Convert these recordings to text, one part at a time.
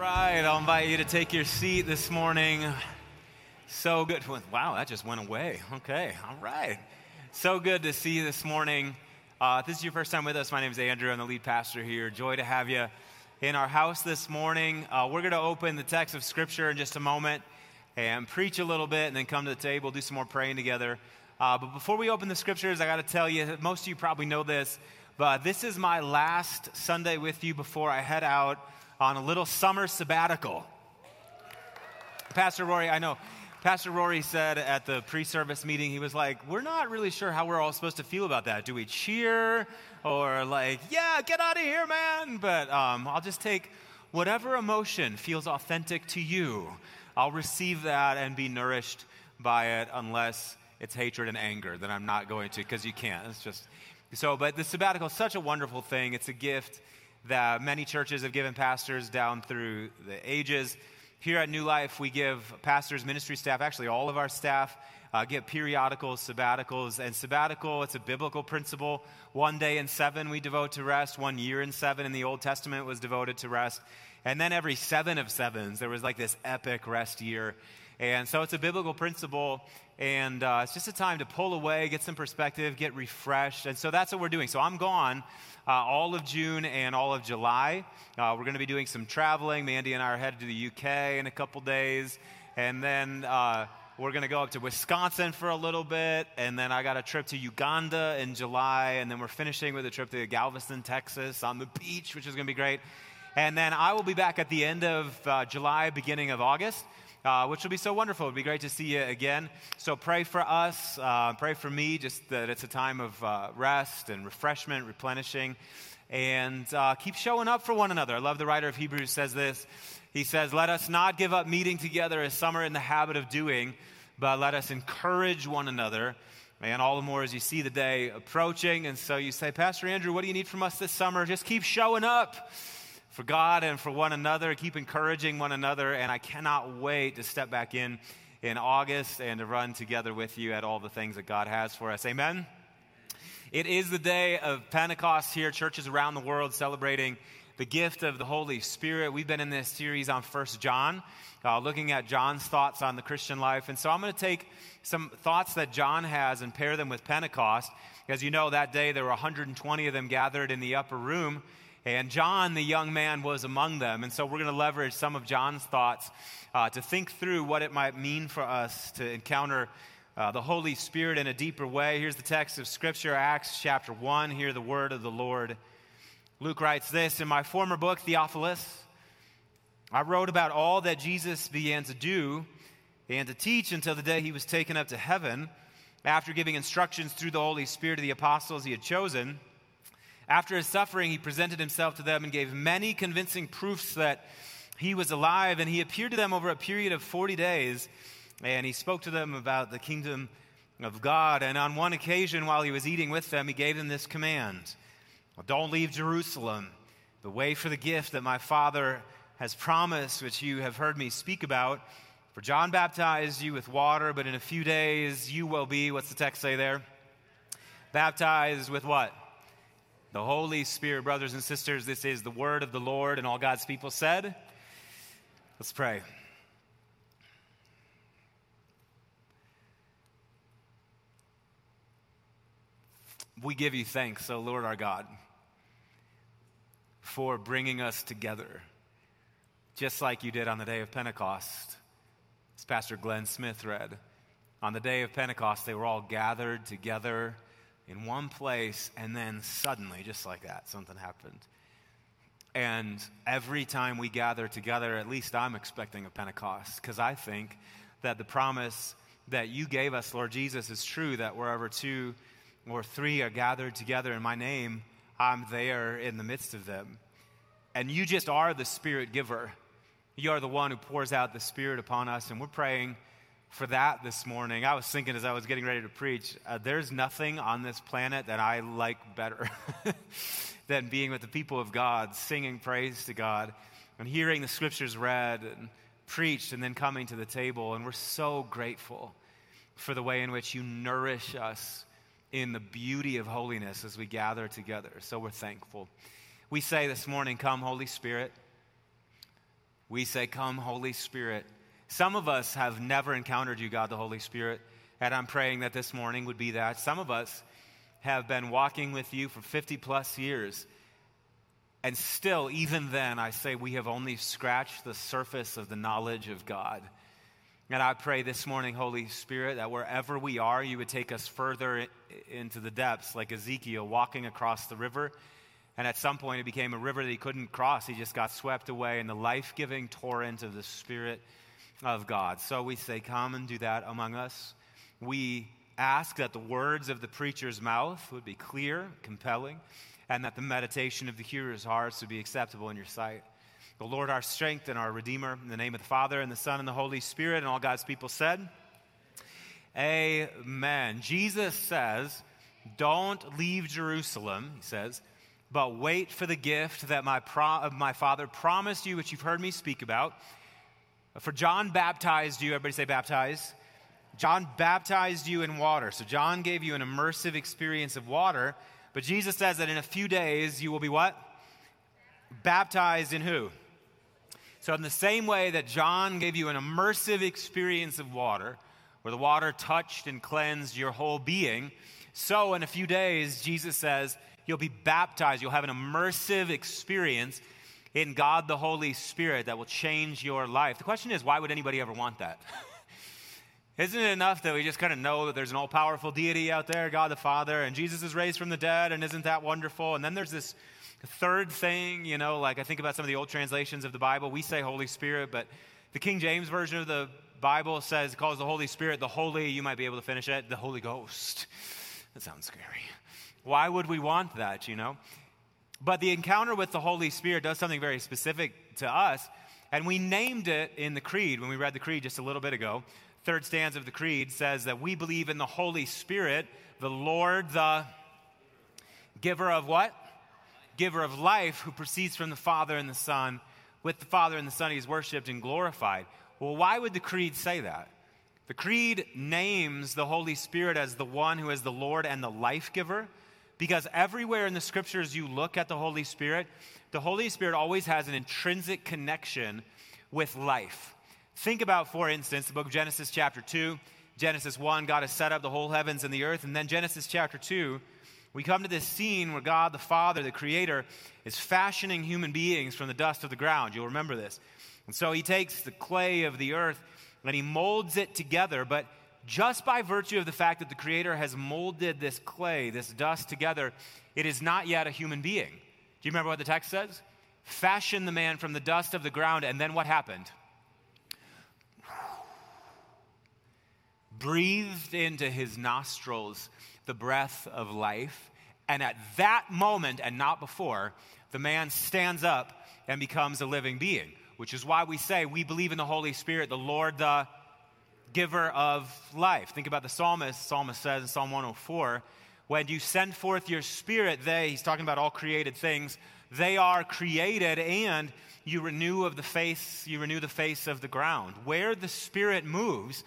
right, I'll invite you to take your seat this morning. So good. Wow, that just went away. Okay, all right. So good to see you this morning. Uh, this is your first time with us, my name is Andrew. I'm the lead pastor here. Joy to have you in our house this morning. Uh, we're going to open the text of Scripture in just a moment and preach a little bit and then come to the table, do some more praying together. Uh, but before we open the Scriptures, I got to tell you, most of you probably know this, but this is my last Sunday with you before I head out on a little summer sabbatical. Pastor Rory, I know. Pastor Rory said at the pre service meeting, he was like, We're not really sure how we're all supposed to feel about that. Do we cheer or, like, yeah, get out of here, man? But um, I'll just take whatever emotion feels authentic to you. I'll receive that and be nourished by it unless it's hatred and anger. Then I'm not going to, because you can't. It's just so, but the sabbatical is such a wonderful thing. It's a gift that many churches have given pastors down through the ages. Here at New Life, we give pastors, ministry staff, actually all of our staff, uh, get periodicals, sabbaticals. And sabbatical, it's a biblical principle. One day in seven we devote to rest. One year in seven in the Old Testament was devoted to rest. And then every seven of sevens, there was like this epic rest year. And so it's a biblical principle, and uh, it's just a time to pull away, get some perspective, get refreshed. And so that's what we're doing. So I'm gone uh, all of June and all of July. Uh, we're going to be doing some traveling. Mandy and I are headed to the UK in a couple days. And then uh, we're going to go up to Wisconsin for a little bit. And then I got a trip to Uganda in July. And then we're finishing with a trip to Galveston, Texas on the beach, which is going to be great. And then I will be back at the end of uh, July, beginning of August uh, which will be so wonderful. It'll be great to see you again. So pray for us, uh, pray for me, just that it's a time of uh, rest and refreshment, replenishing, and uh, keep showing up for one another. I love the writer of Hebrews says this. He says, Let us not give up meeting together as some are in the habit of doing, but let us encourage one another. And all the more as you see the day approaching. And so you say, Pastor Andrew, what do you need from us this summer? Just keep showing up for God and for one another. Keep encouraging one another. And I cannot wait to step back in in August and to run together with you at all the things that God has for us. Amen. It is the day of Pentecost here, churches around the world celebrating the gift of the Holy Spirit. We've been in this series on First John, uh, looking at John's thoughts on the Christian life. And so I'm going to take some thoughts that John has and pair them with Pentecost. As you know, that day there were 120 of them gathered in the upper room and John, the young man, was among them. And so we're going to leverage some of John's thoughts uh, to think through what it might mean for us to encounter uh, the Holy Spirit in a deeper way. Here's the text of Scripture, Acts chapter 1. Hear the word of the Lord. Luke writes this In my former book, Theophilus, I wrote about all that Jesus began to do and to teach until the day he was taken up to heaven, after giving instructions through the Holy Spirit to the apostles he had chosen. After his suffering, he presented himself to them and gave many convincing proofs that he was alive. And he appeared to them over a period of 40 days. And he spoke to them about the kingdom of God. And on one occasion, while he was eating with them, he gave them this command Don't leave Jerusalem, but wait for the gift that my Father has promised, which you have heard me speak about. For John baptized you with water, but in a few days you will be, what's the text say there? Baptized with what? The Holy Spirit, brothers and sisters. This is the word of the Lord, and all God's people said, Let's pray. We give you thanks, O Lord our God, for bringing us together, just like you did on the day of Pentecost. As Pastor Glenn Smith read, on the day of Pentecost, they were all gathered together in one place, and then suddenly, just like that, something happened. And every time we gather together, at least I'm expecting a Pentecost, because I think that the promise that you gave us, Lord Jesus, is true that wherever two or three are gathered together in my name, I'm there in the midst of them. And you just are the Spirit giver. You are the one who pours out the Spirit upon us, and we're praying for that this morning. I was thinking as I was getting ready to preach, uh, there's nothing on this planet that I like better than being with the people of God, singing praise to God, and hearing the scriptures read and preached, and then coming to the table. And we're so grateful for the way in which you nourish us in the beauty of holiness as we gather together. So we're thankful. We say this morning, Come, Holy Spirit. we say, Come, Holy Spirit. Some of us have never encountered you, God the Holy Spirit, and I'm praying that this morning would be that. Some of us have been walking with you for 50 plus years, and still, even then, I say we have only scratched the surface of the knowledge of God. And I pray this morning, Holy Spirit, that wherever we are, you would take us further into the depths, like Ezekiel walking across the river and at some point, it became a river that he couldn't cross. He just got swept away in the life giving torrent of the Spirit of God. So we say, Come and do that among us. We ask that the words of the preacher's mouth would be clear, compelling, and that the meditation of the hearer's hearts would be acceptable in your sight. The Lord, our strength and our Redeemer, in the name of the Father, and the Son, and the Holy Spirit, and all God's people said, Amen. Jesus says, Don't leave Jerusalem, he says but wait for the gift that my, pro- my Father promised you, which you've heard me speak about. For John baptized you, everybody say baptize. John baptized you in water. So John gave you an immersive experience of water, but Jesus says that in a few days you will be what? Baptized in who? So, in the same way that John gave you an immersive experience of water, where the water touched and cleansed your whole being, so in a few days, Jesus says, You'll be baptized. You'll have an immersive experience in God the Holy Spirit that will change your life. The question is, why would anybody ever want that? Isn't it enough that we just kind of know that there's an all powerful deity out there, God the Father, and Jesus is raised from the dead, and isn't that wonderful? And then there's this third thing, you know, like I think about some of the old translations of the Bible. We say Holy Spirit, but the King James Version of the Bible says, calls the Holy Spirit the Holy, you might be able to finish it, the Holy Ghost. That sounds scary. Why would we want that, you know? But the encounter with the Holy Spirit does something very specific to us, and we named it in the Creed when we read the Creed just a little bit ago. Third stanza of the Creed says that we believe in the Holy Spirit, the Lord, the giver of what? Giver of life, who proceeds from the Father and the Son. With the Father and the Son, he is worshiped and glorified. Well, why would the Creed say that? The Creed names the Holy Spirit as the one who is the Lord and the life giver because everywhere in the scriptures you look at the Holy Spirit, the Holy Spirit always has an intrinsic connection with life. Think about, for instance, the book of Genesis, chapter 2. Genesis 1, God has set up the whole heavens and the earth. And then Genesis chapter 2, we come to this scene where God the Father, the Creator, is fashioning human beings from the dust of the ground. You'll remember this. And so he takes the clay of the earth and he molds it together, but just by virtue of the fact that the Creator has molded this clay, this dust together, it is not yet a human being. Do you remember what the text says? Fashion the man from the dust of the ground, and then what happened? Breathed into his nostrils the breath of life, and at that moment, and not before, the man stands up and becomes a living being, which is why we say we believe in the Holy Spirit, the Lord, the giver of life. Think about the psalmist. Psalmist says in Psalm 104, when you send forth your spirit, they, he's talking about all created things, they are created and you renew of the face, you renew the face of the ground. Where the spirit moves,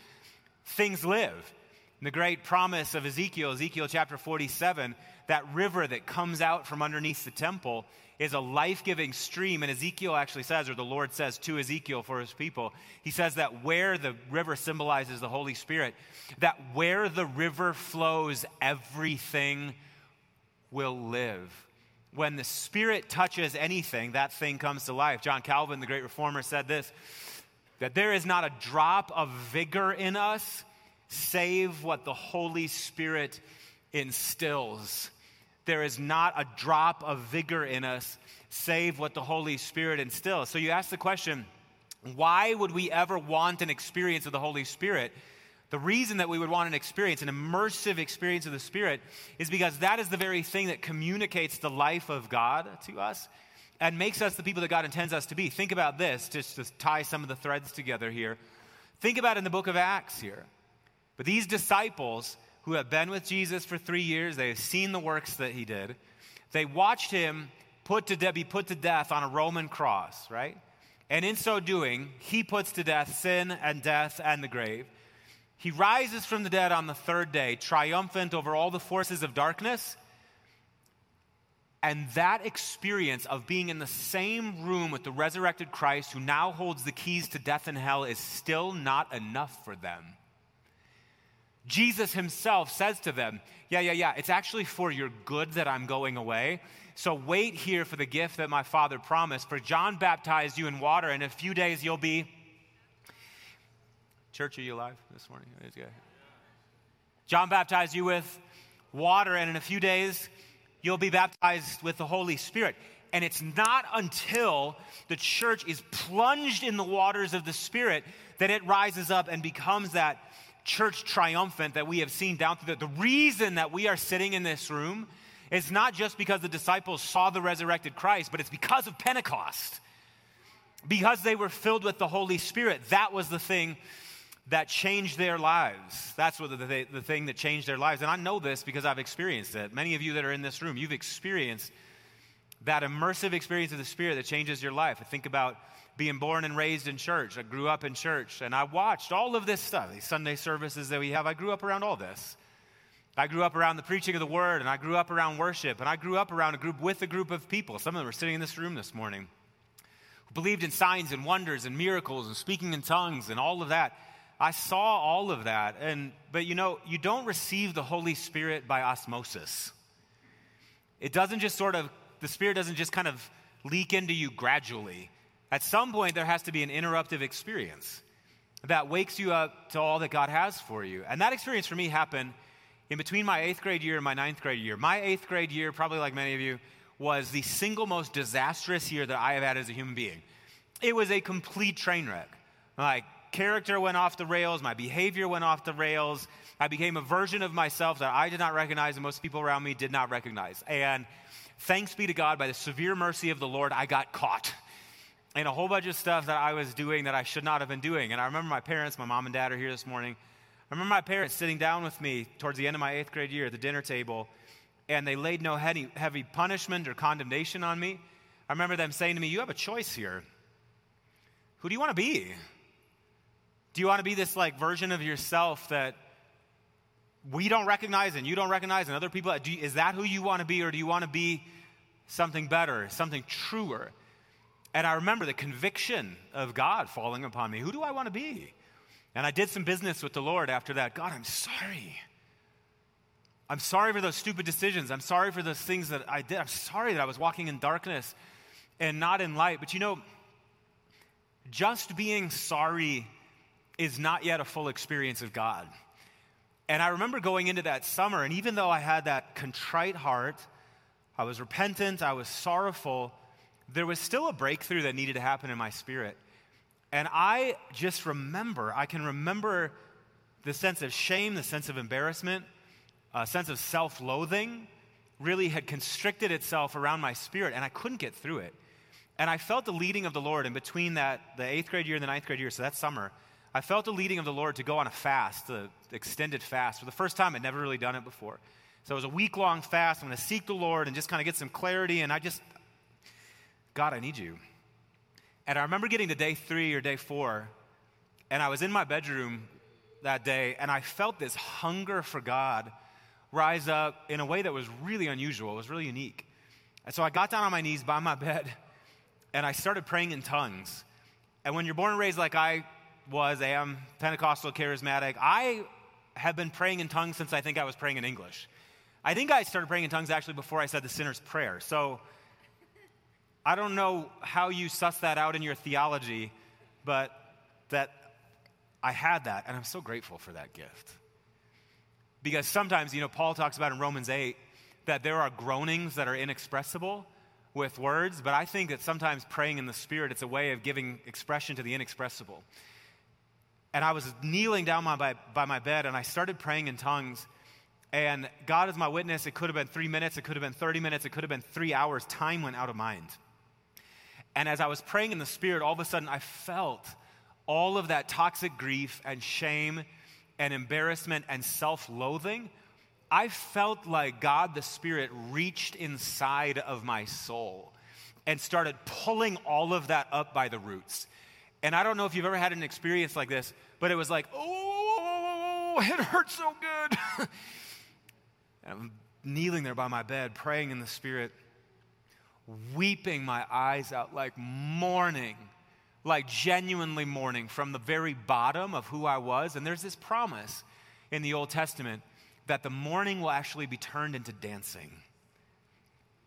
things live. And the great promise of Ezekiel, Ezekiel chapter 47, that river that comes out from underneath the temple is a life giving stream. And Ezekiel actually says, or the Lord says to Ezekiel for his people, he says that where the river symbolizes the Holy Spirit, that where the river flows, everything will live. When the Spirit touches anything, that thing comes to life. John Calvin, the great reformer, said this that there is not a drop of vigor in us save what the Holy Spirit instills there is not a drop of vigor in us save what the Holy Spirit instills. So you ask the question, why would we ever want an experience of the Holy Spirit? The reason that we would want an experience, an immersive experience of the Spirit, is because that is the very thing that communicates the life of God to us and makes us the people that God intends us to be. Think about this, just to tie some of the threads together here. Think about in the book of Acts here. But these disciples, who have been with Jesus for three years. They have seen the works that he did. They watched him put to de- be put to death on a Roman cross, right? And in so doing, he puts to death sin and death and the grave. He rises from the dead on the third day, triumphant over all the forces of darkness. And that experience of being in the same room with the resurrected Christ who now holds the keys to death and hell is still not enough for them. Jesus himself says to them, Yeah, yeah, yeah, it's actually for your good that I'm going away. So wait here for the gift that my Father promised. For John baptized you in water, and in a few days you'll be. Church, are you alive this morning? John baptized you with water, and in a few days you'll be baptized with the Holy Spirit. And it's not until the church is plunged in the waters of the Spirit that it rises up and becomes that church triumphant that we have seen down through the, the reason that we are sitting in this room is not just because the disciples saw the resurrected Christ, but it's because of Pentecost. Because they were filled with the Holy Spirit. That was the thing that changed their lives. That's what the, the thing that changed their lives. And I know this because I've experienced it. Many of you that are in this room, you've experienced that immersive experience of the Spirit that changes your life. I think about being born and raised in church. I grew up in church and I watched all of this stuff, these Sunday services that we have. I grew up around all this. I grew up around the preaching of the word and I grew up around worship and I grew up around a group with a group of people. Some of them are sitting in this room this morning who believed in signs and wonders and miracles and speaking in tongues and all of that. I saw all of that. And but you know, you don't receive the Holy Spirit by osmosis. It doesn't just sort of the Spirit doesn't just kind of leak into you gradually. At some point, there has to be an interruptive experience that wakes you up to all that God has for you. And that experience for me happened in between my eighth grade year and my ninth grade year. My eighth grade year, probably like many of you, was the single most disastrous year that I have had as a human being. It was a complete train wreck. Like, character went off the rails, my behavior went off the rails. I became a version of myself that I did not recognize and most people around me did not recognize. And thanks be to God, by the severe mercy of the Lord, I got caught and a whole bunch of stuff that I was doing that I should not have been doing. And I remember my parents, my mom and dad are here this morning. I remember my parents sitting down with me towards the end of my eighth grade year at the dinner table, and they laid no heavy, heavy punishment or condemnation on me. I remember them saying to me, You have a choice here. Who do you want to be? Do you want to be this like version of yourself that we don't recognize and you don't recognize and other people? You, is that who you want to be, or do you want to be something better, something truer? And I remember the conviction of God falling upon me. Who do I want to be? And I did some business with the Lord after that. God, I'm sorry. I'm sorry for those stupid decisions. I'm sorry for those things that I did. I'm sorry that I was walking in darkness and not in light. But you know, just being sorry is not yet a full experience of God. And I remember going into that summer, and even though I had that contrite heart, I was repentant, I was sorrowful there was still a breakthrough that needed to happen in my spirit. And I just remember, I can remember the sense of shame, the sense of embarrassment, a sense of self loathing really had constricted itself around my spirit, and I couldn't get through it. And I felt the leading of the Lord in between that, the eighth grade year and the ninth grade year, so that summer. I felt the leading of the Lord to go on a fast, the extended fast. For the first time, I'd never really done it before. So it was a week long fast. I'm going to seek the Lord and just kind of get some clarity. And I just, God, I need you. And I remember getting to day three or day four, and I was in my bedroom that day, and I felt this hunger for God rise up in a way that was really unusual. It was really unique. And so I got down on my knees by my bed, and I started praying in tongues. And when you're born and raised like I was, am Pentecostal, charismatic, I have been praying in tongues since I think I was praying in English. I think I started praying in tongues actually before I said the sinner's prayer. So I don't know how you suss that out in your theology, but that I had that, and I'm so grateful for that gift. Because sometimes, you know, Paul talks about in Romans 8 that there are groanings that are inexpressible with words, but I think that sometimes praying in the Spirit, it's a way of giving expression to the inexpressible. And I was kneeling down by, by my bed, and I started praying in tongues. And God is my witness. It could have been three minutes, it could have been 30 minutes, it could have been three hours. Time went out of mind. And as I was praying in the Spirit, all of a sudden I felt all of that toxic grief and shame and embarrassment and self loathing. I felt like God the Spirit reached inside of my soul and started pulling all of that up by the roots. And I don't know if you've ever had an experience like this, but it was like, oh, it hurts so good. I'm kneeling there by my bed, praying in the Spirit. Weeping my eyes out, like mourning, like genuinely mourning from the very bottom of who I was. And there's this promise in the Old Testament that the mourning will actually be turned into dancing.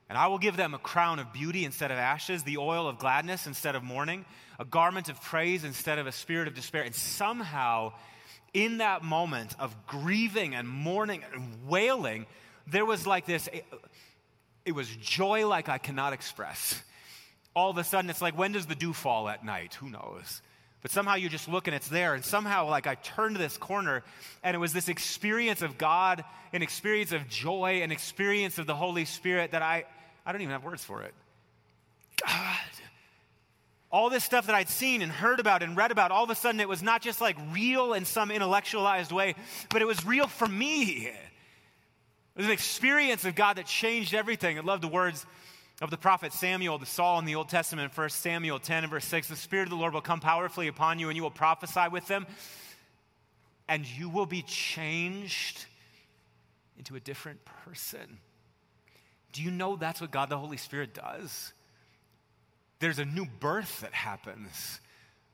And I will give them a crown of beauty instead of ashes, the oil of gladness instead of mourning, a garment of praise instead of a spirit of despair. And somehow, in that moment of grieving and mourning and wailing, there was like this it was joy like I cannot express. All of a sudden, it's like, when does the dew fall at night? Who knows? But somehow you just look and it's there. And somehow, like, I turned this corner and it was this experience of God, an experience of joy, an experience of the Holy Spirit that I, I don't even have words for it. God. All this stuff that I'd seen and heard about and read about, all of a sudden it was not just like real in some intellectualized way, but it was real for me. It was an experience of God that changed everything. I love the words of the prophet Samuel, the Saul in the Old Testament, 1 Samuel 10 and verse 6. The Spirit of the Lord will come powerfully upon you, and you will prophesy with them, and you will be changed into a different person. Do you know that's what God the Holy Spirit does? There's a new birth that happens.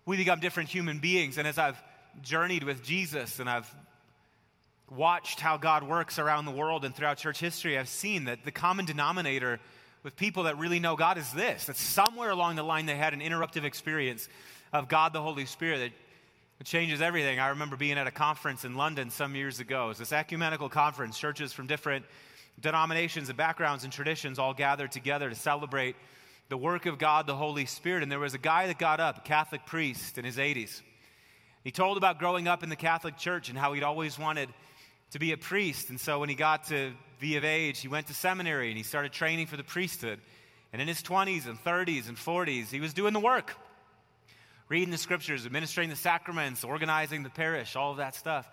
We become different human beings. And as I've journeyed with Jesus and I've watched how God works around the world and throughout church history, I've seen that the common denominator with people that really know God is this that somewhere along the line they had an interruptive experience of God the Holy Spirit that changes everything. I remember being at a conference in London some years ago. It was this ecumenical conference, churches from different denominations and backgrounds and traditions all gathered together to celebrate the work of God, the Holy Spirit. And there was a guy that got up, a Catholic priest in his 80s. He told about growing up in the Catholic Church and how he'd always wanted to be a priest. And so when he got to be of age, he went to seminary and he started training for the priesthood. And in his 20s and 30s and 40s, he was doing the work reading the scriptures, administering the sacraments, organizing the parish, all of that stuff.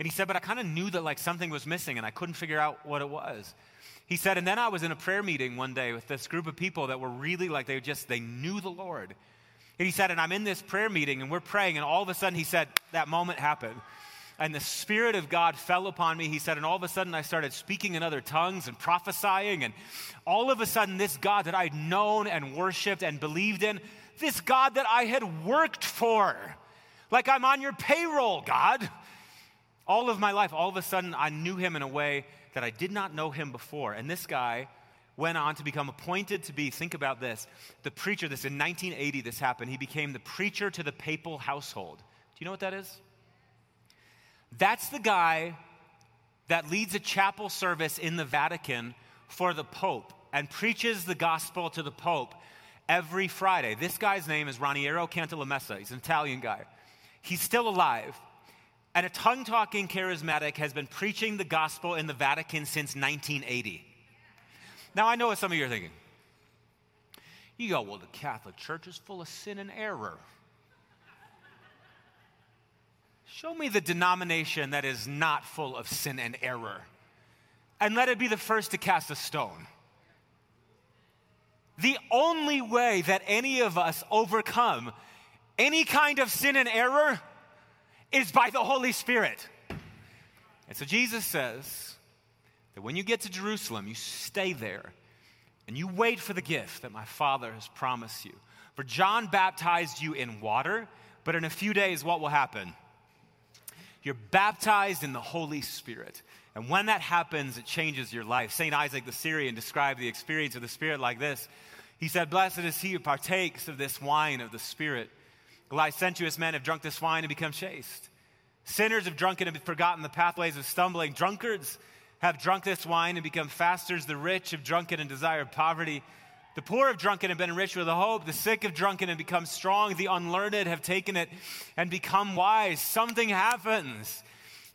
And he said, but I kind of knew that like something was missing and I couldn't figure out what it was. He said, and then I was in a prayer meeting one day with this group of people that were really like they just they knew the Lord. And he said, and I'm in this prayer meeting and we're praying, and all of a sudden he said, that moment happened. And the Spirit of God fell upon me. He said, and all of a sudden I started speaking in other tongues and prophesying. And all of a sudden, this God that I'd known and worshiped and believed in, this God that I had worked for, like I'm on your payroll, God all of my life, all of a sudden, I knew him in a way that I did not know him before. And this guy went on to become appointed to be, think about this, the preacher. This in 1980, this happened. He became the preacher to the papal household. Do you know what that is? That's the guy that leads a chapel service in the Vatican for the Pope and preaches the gospel to the Pope every Friday. This guy's name is Raniero Cantalamessa. He's an Italian guy. He's still alive. And a tongue talking charismatic has been preaching the gospel in the Vatican since 1980. Now, I know what some of you are thinking. You go, well, the Catholic Church is full of sin and error. Show me the denomination that is not full of sin and error, and let it be the first to cast a stone. The only way that any of us overcome any kind of sin and error is by the Holy Spirit. And so Jesus says that when you get to Jerusalem, you stay there and you wait for the gift that my Father has promised you. For John baptized you in water, but in a few days, what will happen? You're baptized in the Holy Spirit. And when that happens, it changes your life. St. Isaac the Syrian described the experience of the Spirit like this He said, Blessed is he who partakes of this wine of the Spirit licentious men have drunk this wine and become chaste. Sinners have drunken and forgotten the pathways of stumbling. Drunkards have drunk this wine and become fasters. The rich have drunken and desired poverty. The poor have drunken and been rich with a hope. The sick have drunken and become strong. The unlearned have taken it and become wise. Something happens.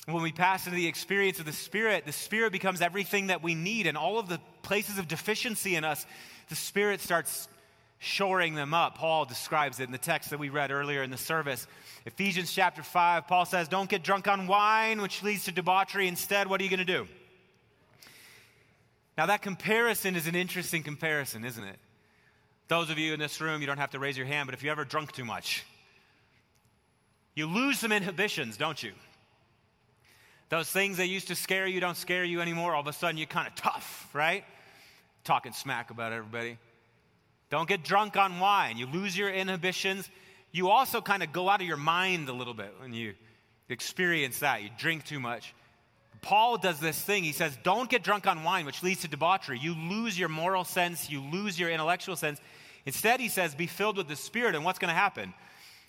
When we pass into the experience of the Spirit, the Spirit becomes everything that we need. And all of the places of deficiency in us, the Spirit starts shoring them up. Paul describes it in the text that we read earlier in the service. Ephesians chapter 5, Paul says, Don't get drunk on wine, which leads to debauchery. Instead, what are you going to do? Now, that comparison is an interesting comparison, isn't it? Those of you in this room, you don't have to raise your hand, but if you ever drunk too much, you lose some inhibitions, don't you? Those things that used to scare you don't scare you anymore. All of a sudden, you're kind of tough, right? Talking smack about everybody. Don't get drunk on wine. You lose your inhibitions. You also kind of go out of your mind a little bit when you experience that. You drink too much. Paul does this thing. He says, Don't get drunk on wine, which leads to debauchery. You lose your moral sense, you lose your intellectual sense. Instead, he says, Be filled with the Spirit. And what's going to happen?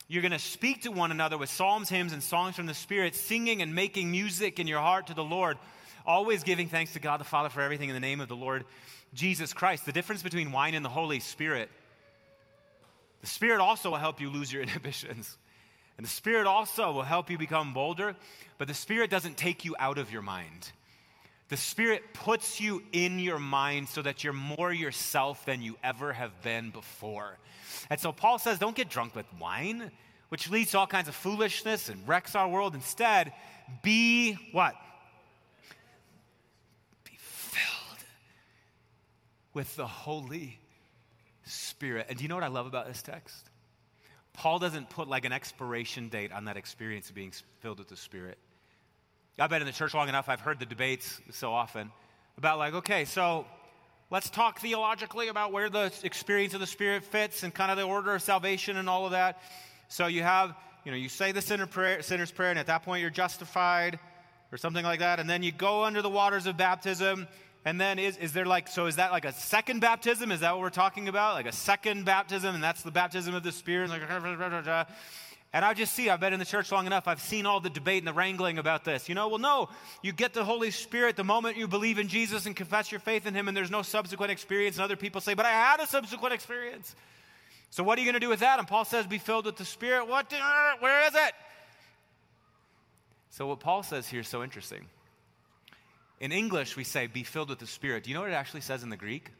You're going to speak to one another with psalms, hymns, and songs from the Spirit, singing and making music in your heart to the Lord, always giving thanks to God the Father for everything in the name of the Lord Jesus Christ. The difference between wine and the Holy Spirit. The Spirit also will help you lose your inhibitions. And the Spirit also will help you become bolder, but the Spirit doesn't take you out of your mind. The Spirit puts you in your mind so that you're more yourself than you ever have been before. And so Paul says, don't get drunk with wine, which leads to all kinds of foolishness and wrecks our world. Instead, be what? Be filled with the Holy Spirit. And do you know what I love about this text? Paul doesn't put like an expiration date on that experience of being filled with the Spirit. I've been in the church long enough, I've heard the debates so often about, like, okay, so let's talk theologically about where the experience of the Spirit fits and kind of the order of salvation and all of that. So you have, you know, you say the sinner prayer, sinner's prayer, and at that point you're justified or something like that. And then you go under the waters of baptism. And then is, is there like, so is that like a second baptism? Is that what we're talking about? Like a second baptism, and that's the baptism of the Spirit? And I just see, I've been in the church long enough, I've seen all the debate and the wrangling about this. You know, well, no, you get the Holy Spirit the moment you believe in Jesus and confess your faith in Him, and there's no subsequent experience. And other people say, but I had a subsequent experience. So what are you going to do with that? And Paul says, be filled with the Spirit. What? Uh, where is it? So what Paul says here is so interesting. In English, we say, be filled with the Spirit. Do you know what it actually says in the Greek?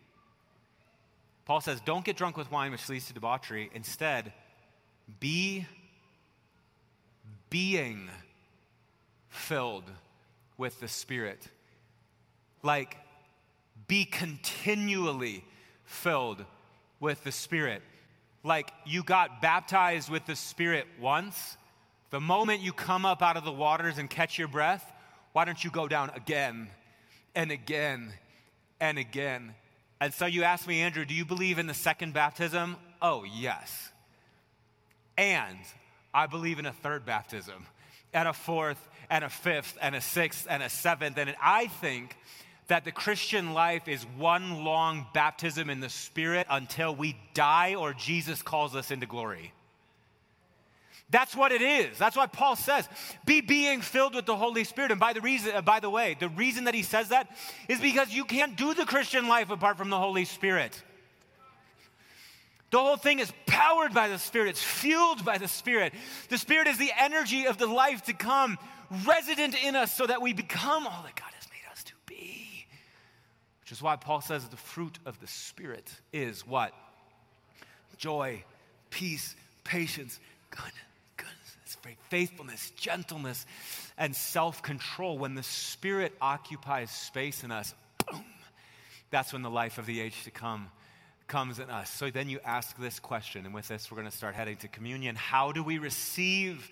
Paul says, don't get drunk with wine, which leads to debauchery. Instead, be being filled with the Spirit. Like, be continually filled with the Spirit. Like, you got baptized with the Spirit once. The moment you come up out of the waters and catch your breath, why don't you go down again and again and again? And so you ask me, Andrew, do you believe in the second baptism? Oh, yes. And I believe in a third baptism, and a fourth, and a fifth, and a sixth, and a seventh. And I think that the Christian life is one long baptism in the Spirit until we die or Jesus calls us into glory. That's what it is. That's why Paul says, be being filled with the Holy Spirit. And by the reason, uh, by the way, the reason that he says that is because you can't do the Christian life apart from the Holy Spirit. The whole thing is powered by the Spirit, it's fueled by the Spirit. The Spirit is the energy of the life to come, resident in us so that we become all that God has made us to be. Which is why Paul says the fruit of the Spirit is what? Joy, peace, patience, goodness, faithfulness, gentleness, and self control. When the Spirit occupies space in us, boom, that's when the life of the age to come comes in us. So then you ask this question, and with this, we're going to start heading to communion. How do we receive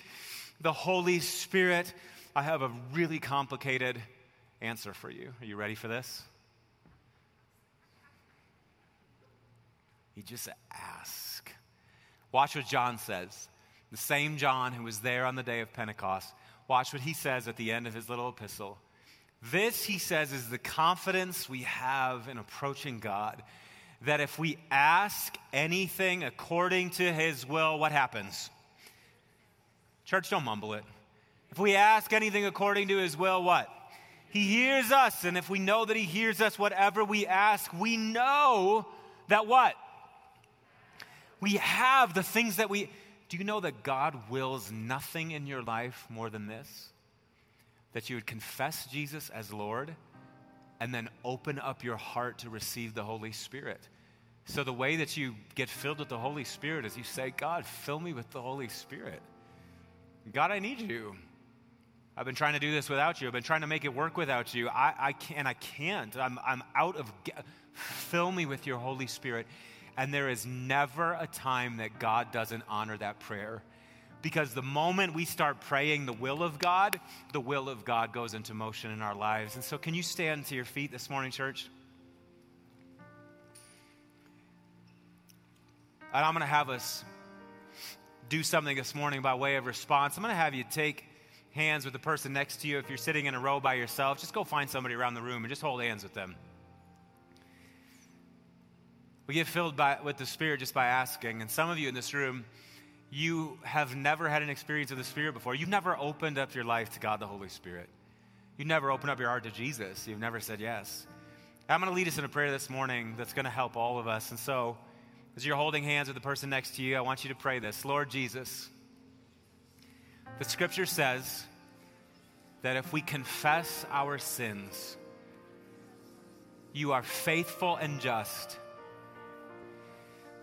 the Holy Spirit? I have a really complicated answer for you. Are you ready for this? You just ask. Watch what John says. The same John who was there on the day of Pentecost. Watch what he says at the end of his little epistle. This, he says, is the confidence we have in approaching God that if we ask anything according to his will, what happens? Church, don't mumble it. If we ask anything according to his will, what? He hears us. And if we know that he hears us, whatever we ask, we know that what? We have the things that we. Do you know that God wills nothing in your life more than this? That you would confess Jesus as Lord and then open up your heart to receive the Holy Spirit. So, the way that you get filled with the Holy Spirit is you say, God, fill me with the Holy Spirit. God, I need you. I've been trying to do this without you. I've been trying to make it work without you. I, I can't. I can't. I'm, I'm out of. Fill me with your Holy Spirit. And there is never a time that God doesn't honor that prayer. Because the moment we start praying the will of God, the will of God goes into motion in our lives. And so, can you stand to your feet this morning, church? And I'm going to have us do something this morning by way of response. I'm going to have you take hands with the person next to you. If you're sitting in a row by yourself, just go find somebody around the room and just hold hands with them. We get filled by, with the Spirit just by asking. And some of you in this room, you have never had an experience of the Spirit before. You've never opened up your life to God the Holy Spirit. You've never opened up your heart to Jesus. You've never said yes. I'm going to lead us in a prayer this morning that's going to help all of us. And so, as you're holding hands with the person next to you, I want you to pray this Lord Jesus, the scripture says that if we confess our sins, you are faithful and just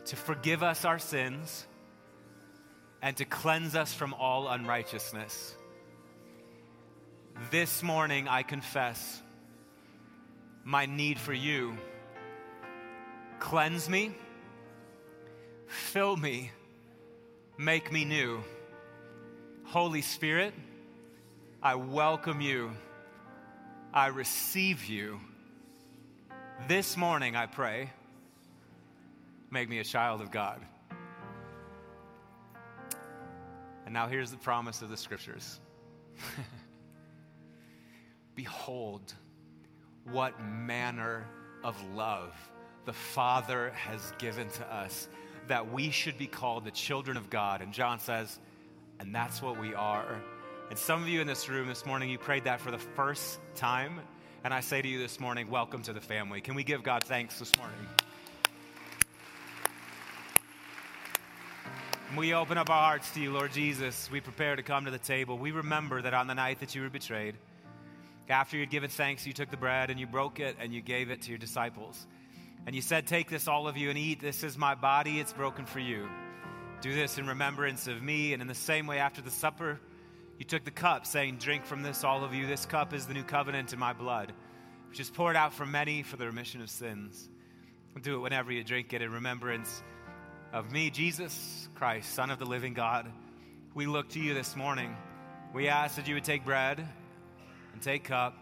to forgive us our sins and to cleanse us from all unrighteousness. This morning, I confess my need for you. Cleanse me, fill me, make me new. Holy Spirit, I welcome you. I receive you. This morning, I pray, make me a child of God. And now here's the promise of the scriptures Behold, what manner of love the Father has given to us that we should be called the children of God. And John says, and that's what we are. And some of you in this room this morning, you prayed that for the first time. And I say to you this morning, welcome to the family. Can we give God thanks this morning? We open up our hearts to you, Lord Jesus. We prepare to come to the table. We remember that on the night that you were betrayed, after you'd given thanks, you took the bread and you broke it and you gave it to your disciples. And you said, Take this, all of you, and eat. This is my body, it's broken for you. Do this in remembrance of me. And in the same way, after the supper, you took the cup, saying, Drink from this, all of you. This cup is the new covenant in my blood, which is poured out for many for the remission of sins. Do it whenever you drink it in remembrance of me, Jesus Christ, Son of the living God. We look to you this morning. We ask that you would take bread and take cup,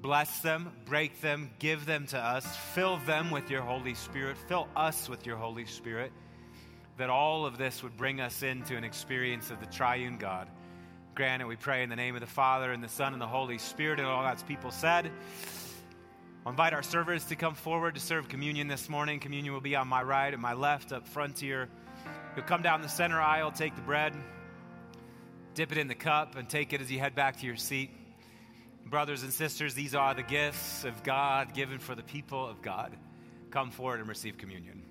bless them, break them, give them to us, fill them with your Holy Spirit, fill us with your Holy Spirit, that all of this would bring us into an experience of the triune God. Grant it, we pray in the name of the Father, and the Son, and the Holy Spirit, and all God's people said. I'll invite our servers to come forward to serve communion this morning. Communion will be on my right and my left up front here. You'll come down the center aisle, take the bread, dip it in the cup, and take it as you head back to your seat. Brothers and sisters, these are the gifts of God given for the people of God. Come forward and receive communion.